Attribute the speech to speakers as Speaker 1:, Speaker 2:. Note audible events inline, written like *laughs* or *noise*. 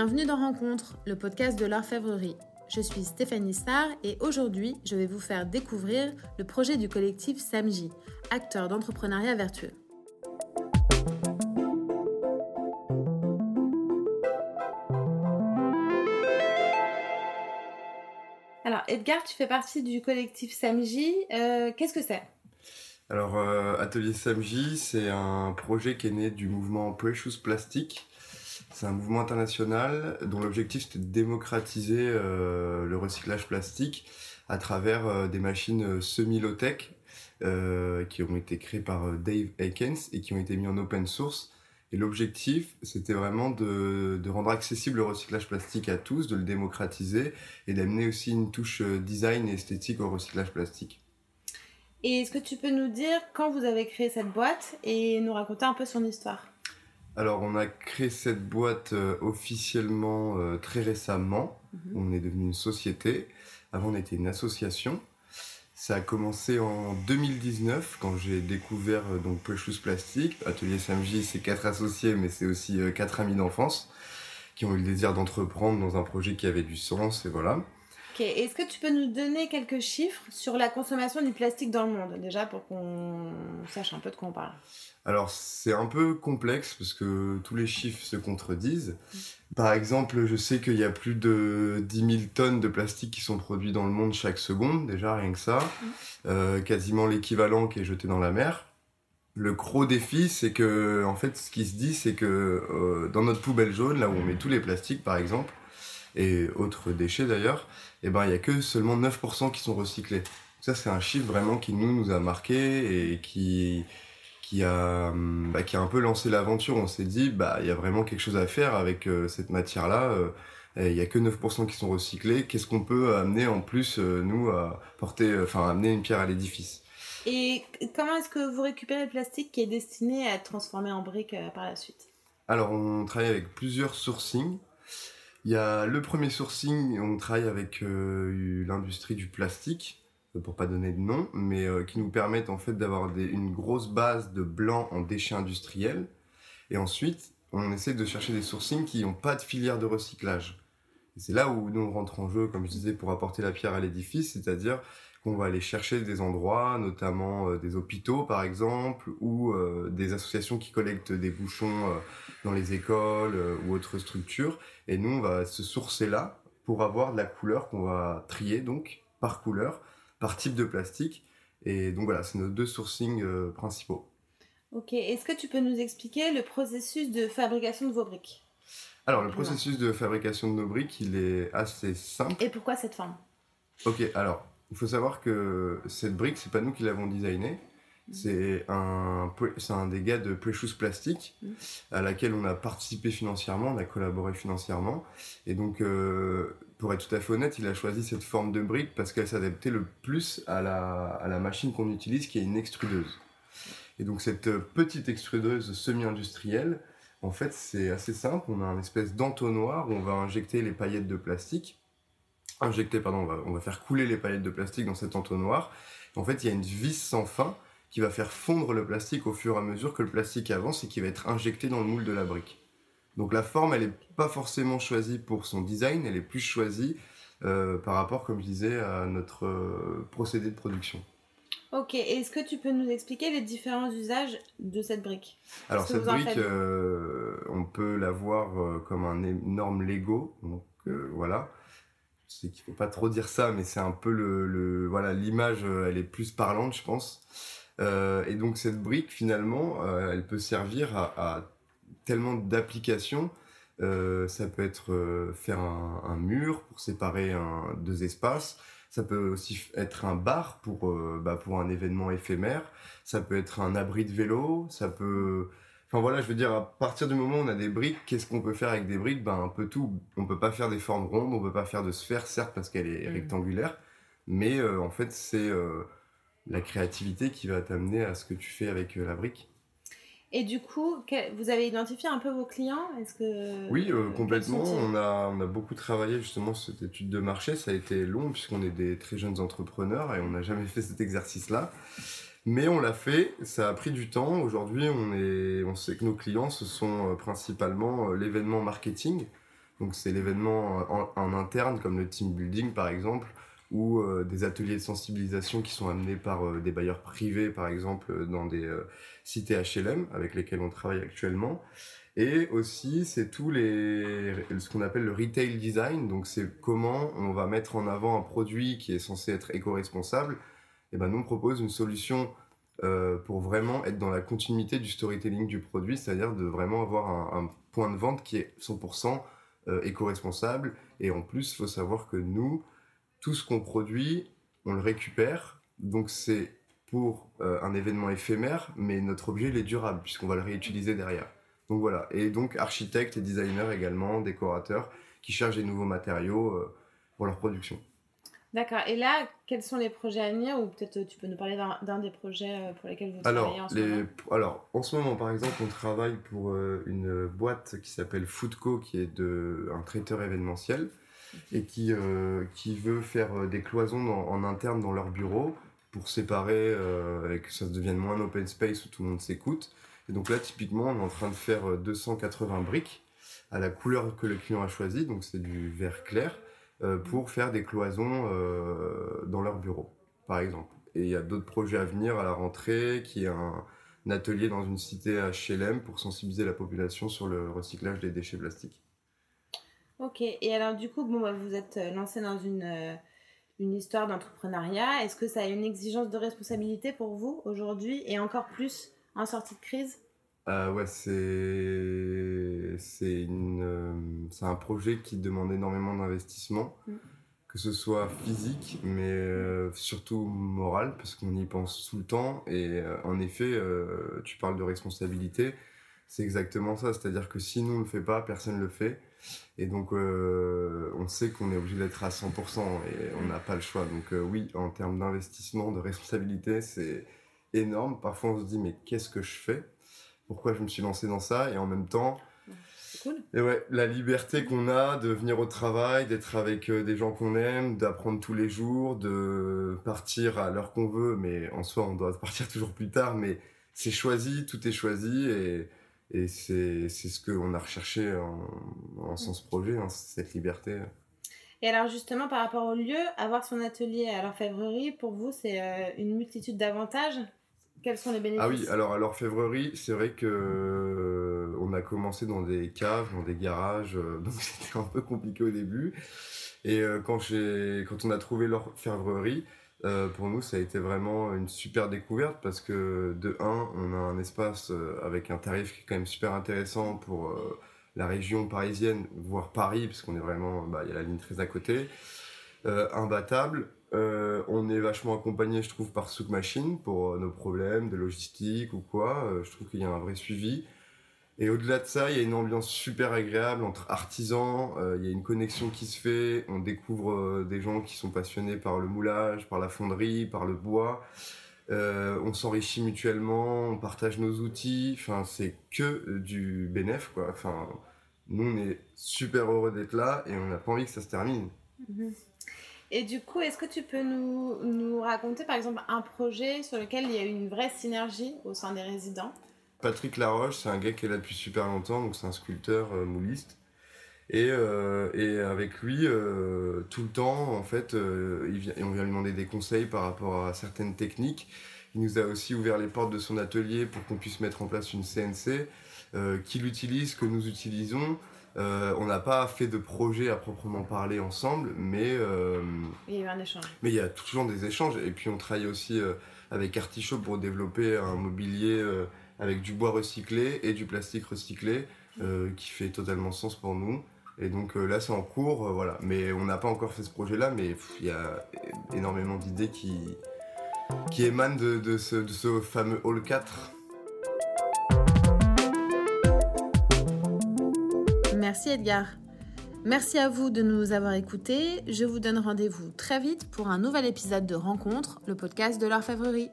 Speaker 1: Bienvenue dans Rencontre, le podcast de l'orfèvrerie. Je suis Stéphanie Starr et aujourd'hui, je vais vous faire découvrir le projet du collectif Samji, acteur d'entrepreneuriat vertueux. Alors, Edgar, tu fais partie du collectif Samji. Euh, Qu'est-ce que c'est?
Speaker 2: Alors, euh, Atelier Samji, c'est un projet qui est né du mouvement Precious Plastic. C'est un mouvement international dont l'objectif c'était de démocratiser euh, le recyclage plastique à travers euh, des machines euh, semi-low-tech qui ont été créées par Dave Aikens et qui ont été mis en open source. Et l'objectif, c'était vraiment de, de rendre accessible le recyclage plastique à tous, de le démocratiser et d'amener aussi une touche design et esthétique au recyclage plastique.
Speaker 1: Et est-ce que tu peux nous dire quand vous avez créé cette boîte et nous raconter un peu son histoire?
Speaker 2: Alors, on a créé cette boîte euh, officiellement euh, très récemment.
Speaker 1: Mhm.
Speaker 2: On est devenu une société. Avant, on était une association. Ça a commencé en 2019 quand j'ai découvert euh, donc Precious Plastic. Atelier Samji, c'est quatre associés, mais c'est aussi euh, quatre amis d'enfance qui ont eu le désir d'entreprendre dans un projet qui avait du sens. Et voilà.
Speaker 1: Ok, est-ce que tu peux nous donner quelques chiffres sur la consommation du plastique dans le monde, déjà pour qu'on sache un peu de quoi on parle?
Speaker 2: Alors c'est un peu complexe parce que tous les chiffres se contredisent. Par exemple, je sais qu'il y a plus de 10 000 tonnes de plastique qui sont produits dans le monde chaque seconde, déjà rien que ça. Euh, quasiment l'équivalent qui est jeté dans la mer. Le gros défi, c'est que, en fait, ce qui se dit, c'est que euh, dans notre poubelle jaune, là où on met tous les plastiques, par exemple, et autres déchets d'ailleurs, eh ben, il y a que seulement 9% qui sont recyclés. Ça, c'est un chiffre vraiment qui nous, nous a marqué et qui, qui a, hum, bah, qui a un peu lancé l'aventure. On s'est dit, bah, il y a vraiment quelque chose à faire avec euh, cette matière-là. euh, et il y a que 9% qui sont recyclés. Qu'est-ce qu'on peut amener en plus, euh, nous, à porter, euh, enfin, amener une pierre à l'édifice?
Speaker 1: Et comment est-ce que vous récupérez le plastique qui est destiné à être transformé en briques euh, par la suite?
Speaker 2: Alors, on travaille avec plusieurs sourcings. Il y a le premier sourcing, on travaille avec euh, l'industrie du plastique, euh, pour pas donner de nom, mais euh, qui nous permettent en fait d'avoir une grosse base de blanc en déchets industriels. Et ensuite, on essaie de chercher des sourcings qui n'ont pas de filière de recyclage. C'est là où nous on rentre en jeu, comme je disais, pour apporter la pierre à l'édifice, c'est-à-dire qu'on va aller chercher des endroits, notamment euh, des hôpitaux par exemple, ou euh, des associations qui collectent des bouchons euh, dans les écoles ou autres structures. Et nous, on va se sourcer là pour avoir de la couleur qu'on va trier donc par couleur, par type de plastique. Et donc voilà, c'est nos deux sourcings principaux.
Speaker 1: Ok, est-ce que tu peux nous expliquer le processus de fabrication de vos briques?
Speaker 2: Alors le processus de fabrication de nos briques, il est assez simple.
Speaker 1: Et pourquoi cette forme?
Speaker 2: Ok, alors il faut savoir que cette brique, c'est pas nous qui l'avons designée. C'est un, un des gars de Precious Plastic
Speaker 1: Mhm.
Speaker 2: à laquelle on a participé financièrement, on a collaboré financièrement. Et donc, euh, pour être tout à fait honnête, il a choisi cette forme de brique parce qu'elle s'adaptait le plus à la, à la machine qu'on utilise, qui est une extrudeuse. Et donc, cette petite extrudeuse semi-industrielle, en fait, c'est assez simple. On a un espèce d'entonnoir où on va injecter les paillettes de plastique. Injecter, pardon, on va, faire couler les paillettes de plastique dans cet entonnoir. En fait, il y a une vis sans fin qui va faire fondre le plastique au fur et à mesure que le plastique avance et qui va être injecté dans le moule de la brique. Donc la forme, elle n'est pas forcément choisie pour son design, elle est plus choisie euh, par rapport, comme je disais, à notre euh, procédé de production.
Speaker 1: Ok, est-ce que tu peux nous expliquer les différents usages de cette brique?
Speaker 2: Alors cette brique,
Speaker 1: faites?
Speaker 2: euh, on peut la voir euh, comme un énorme Lego. Donc euh, voilà. Je sais qu'il faut pas trop dire ça, mais c'est un peu le, le- voilà l'image, elle est plus parlante, je pense. Et donc cette brique, finalement, elle peut servir à, à tellement d'applications. Ça peut être faire un, un mur pour séparer un- deux espaces. Ça peut aussi être un bar pour, euh, bah, pour un événement éphémère. Ça peut être un abri de vélo. Ça peut. Enfin voilà, je veux dire, à partir du moment où on a des briques, qu'est-ce qu'on peut faire avec des briques? Ben un peu tout. On peut pas faire des formes rondes, on peut pas faire de sphère, certes, parce qu'elle est
Speaker 1: Mhm.
Speaker 2: rectangulaire. Mais euh, en fait, c'est euh, la créativité qui va t'amener à ce que tu fais avec euh, la brique.
Speaker 1: Et du coup, vous avez identifié un peu vos clients Est-ce que
Speaker 2: Oui, euh, complètement. On a, on a beaucoup travaillé justement sur cette étude de marché. Ça a été long puisqu'on est des très jeunes entrepreneurs et on n'a jamais *laughs* fait cet exercice-là. Mais on l'a fait, ça a pris du temps. Aujourd'hui, on, est, on sait que nos clients, ce sont euh, principalement euh, l'événement marketing. Donc c'est l'événement en, interne comme le team building par exemple ou euh, des ateliers de sensibilisation qui sont amenés par euh, des bailleurs privés par exemple dans des cités HLM avec lesquels on travaille actuellement. Et aussi, c'est tout les, ce qu'on appelle le retail design. Donc, c'est comment on va mettre en avant un produit qui est censé être éco-responsable. Et ben, nous, on propose une solution euh, pour vraiment être dans la continuité du storytelling du produit, c'est-à-dire de vraiment avoir un, point de vente qui est 100% euh, éco-responsable. Et en plus, il faut savoir que nous, tout ce qu'on produit, on le récupère. Donc, c'est pour euh, un événement éphémère, mais notre objet, il est durable, puisqu'on va le réutiliser derrière. Donc voilà, et donc architectes et designers également, décorateurs, qui cherchent des nouveaux matériaux euh, pour leur production.
Speaker 1: D'accord, et là, quels sont les projets à venir? Ou peut-être tu peux nous parler d'un des projets euh, pour lesquels vous travaillez en ce moment?
Speaker 2: Alors, en ce moment, par exemple, on travaille pour euh, une boîte qui s'appelle Foodco, qui est de, un traiteur événementiel, et qui, qui veut faire des cloisons en interne dans leur bureau pour séparer et que ça devienne moins un open space où tout le monde s'écoute. Et donc là, typiquement, on est en train de faire 280 euh, briques à la couleur que le client a choisi, donc c'est du vert clair, euh, pour faire des cloisons euh, dans leur bureau, par exemple. Et il y a d'autres projets à venir à la rentrée, qui est un, atelier dans une cité à HLM pour sensibiliser la population sur le recyclage des déchets plastiques.
Speaker 1: Ok, et alors du coup, bon, bah, vous êtes lancé dans une, une histoire d'entrepreneuriat. Est-ce que ça a une exigence de responsabilité pour vous aujourd'hui et encore plus en sortie de crise?
Speaker 2: Euh, Ouais, c'est c'est une euh, c'est un projet qui demande énormément d'investissement, mm. que ce soit physique, mais euh, surtout moral, parce qu'on y pense tout le temps. Et en effet, tu parles de responsabilité, c'est exactement ça. C'est-à-dire que si nous on le fait pas, personne ne le fait. Et donc, on sait qu'on est obligé d'être à 100% et on n'a pas le choix. Donc, oui, en termes d'investissement, de responsabilité, c'est énorme. Parfois, on se dit, mais qu'est-ce que je fais? Pourquoi je me suis lancé dans ça? Et en même temps, cool. et ouais, la liberté qu'on a de venir au travail, d'être avec euh, des gens qu'on aime, d'apprendre tous les jours, de partir à l'heure qu'on veut, mais en soi, on doit partir *laughs* toujours plus tard, mais c'est choisi, tout est choisi, et, et c'est ce qu'on a recherché en, en sens projet, hein, cette liberté.
Speaker 1: Et alors justement, par rapport au lieu, avoir son atelier à l'orfèvrerie, pour vous, c'est euh, une multitude d'avantages? Quels sont les bénéfices
Speaker 2: Ah oui, alors à l'orfèvrerie, c'est vrai que euh, on a commencé dans des caves, dans des garages, euh, *laughs* donc c'était un peu compliqué au début. Et quand j'ai, quand on a trouvé l'orfèvrerie, pour nous, ça a été vraiment une super découverte parce que de un, on a un espace avec un tarif qui est quand même super intéressant pour la région parisienne, voire Paris, parce qu'on est vraiment, bah, il y a la ligne très à côté, imbattable. Euh, on est vachement accompagné, je trouve, par Souk Machine pour euh, nos problèmes de logistique ou quoi. Euh, je trouve qu'il y a un vrai suivi. Et au-delà de ça, il y a une ambiance super agréable entre artisans. il y a une connexion qui se fait. On découvre des gens qui sont passionnés par le moulage, par la fonderie, par le bois. on s'enrichit mutuellement, on partage nos outils. Enfin, c'est que du bénéf, quoi. Enfin, nous, on est super heureux d'être là et on n'a pas envie que ça se termine.
Speaker 1: Mhm. Et du coup, est-ce que tu peux nous, nous, raconter par exemple un projet sur lequel il y a eu une vraie synergie au sein des résidents?
Speaker 2: Patrick Laroche, c'est un gars qui est là depuis super longtemps, donc c'est un sculpteur euh, mouliste. Et, euh, et, avec lui, euh, tout le temps, en fait, il vient, on vient lui demander des conseils par rapport à certaines techniques. Il nous a aussi ouvert les portes de son atelier pour qu'on puisse mettre en place une CNC qu'il utilise, que nous utilisons. Euh, on n'a pas fait de projet à proprement parler ensemble, mais
Speaker 1: euh, il y a eu un échange.
Speaker 2: Mais il y a toujours des échanges. Et puis on travaille aussi euh, avec Artichaut pour développer un mobilier avec du bois recyclé et du plastique recyclé, qui fait totalement sens pour nous. Et donc là, c'est en cours, voilà. Mais on n'a pas encore fait ce projet-là, mais il y a énormément d'idées qui, émanent de, ce, de ce fameux Hall 4.
Speaker 1: Merci Edgar. Merci à vous de nous avoir écoutés. Je vous donne rendez-vous très vite pour un nouvel épisode de Rencontre, le podcast de l'orfèvrerie.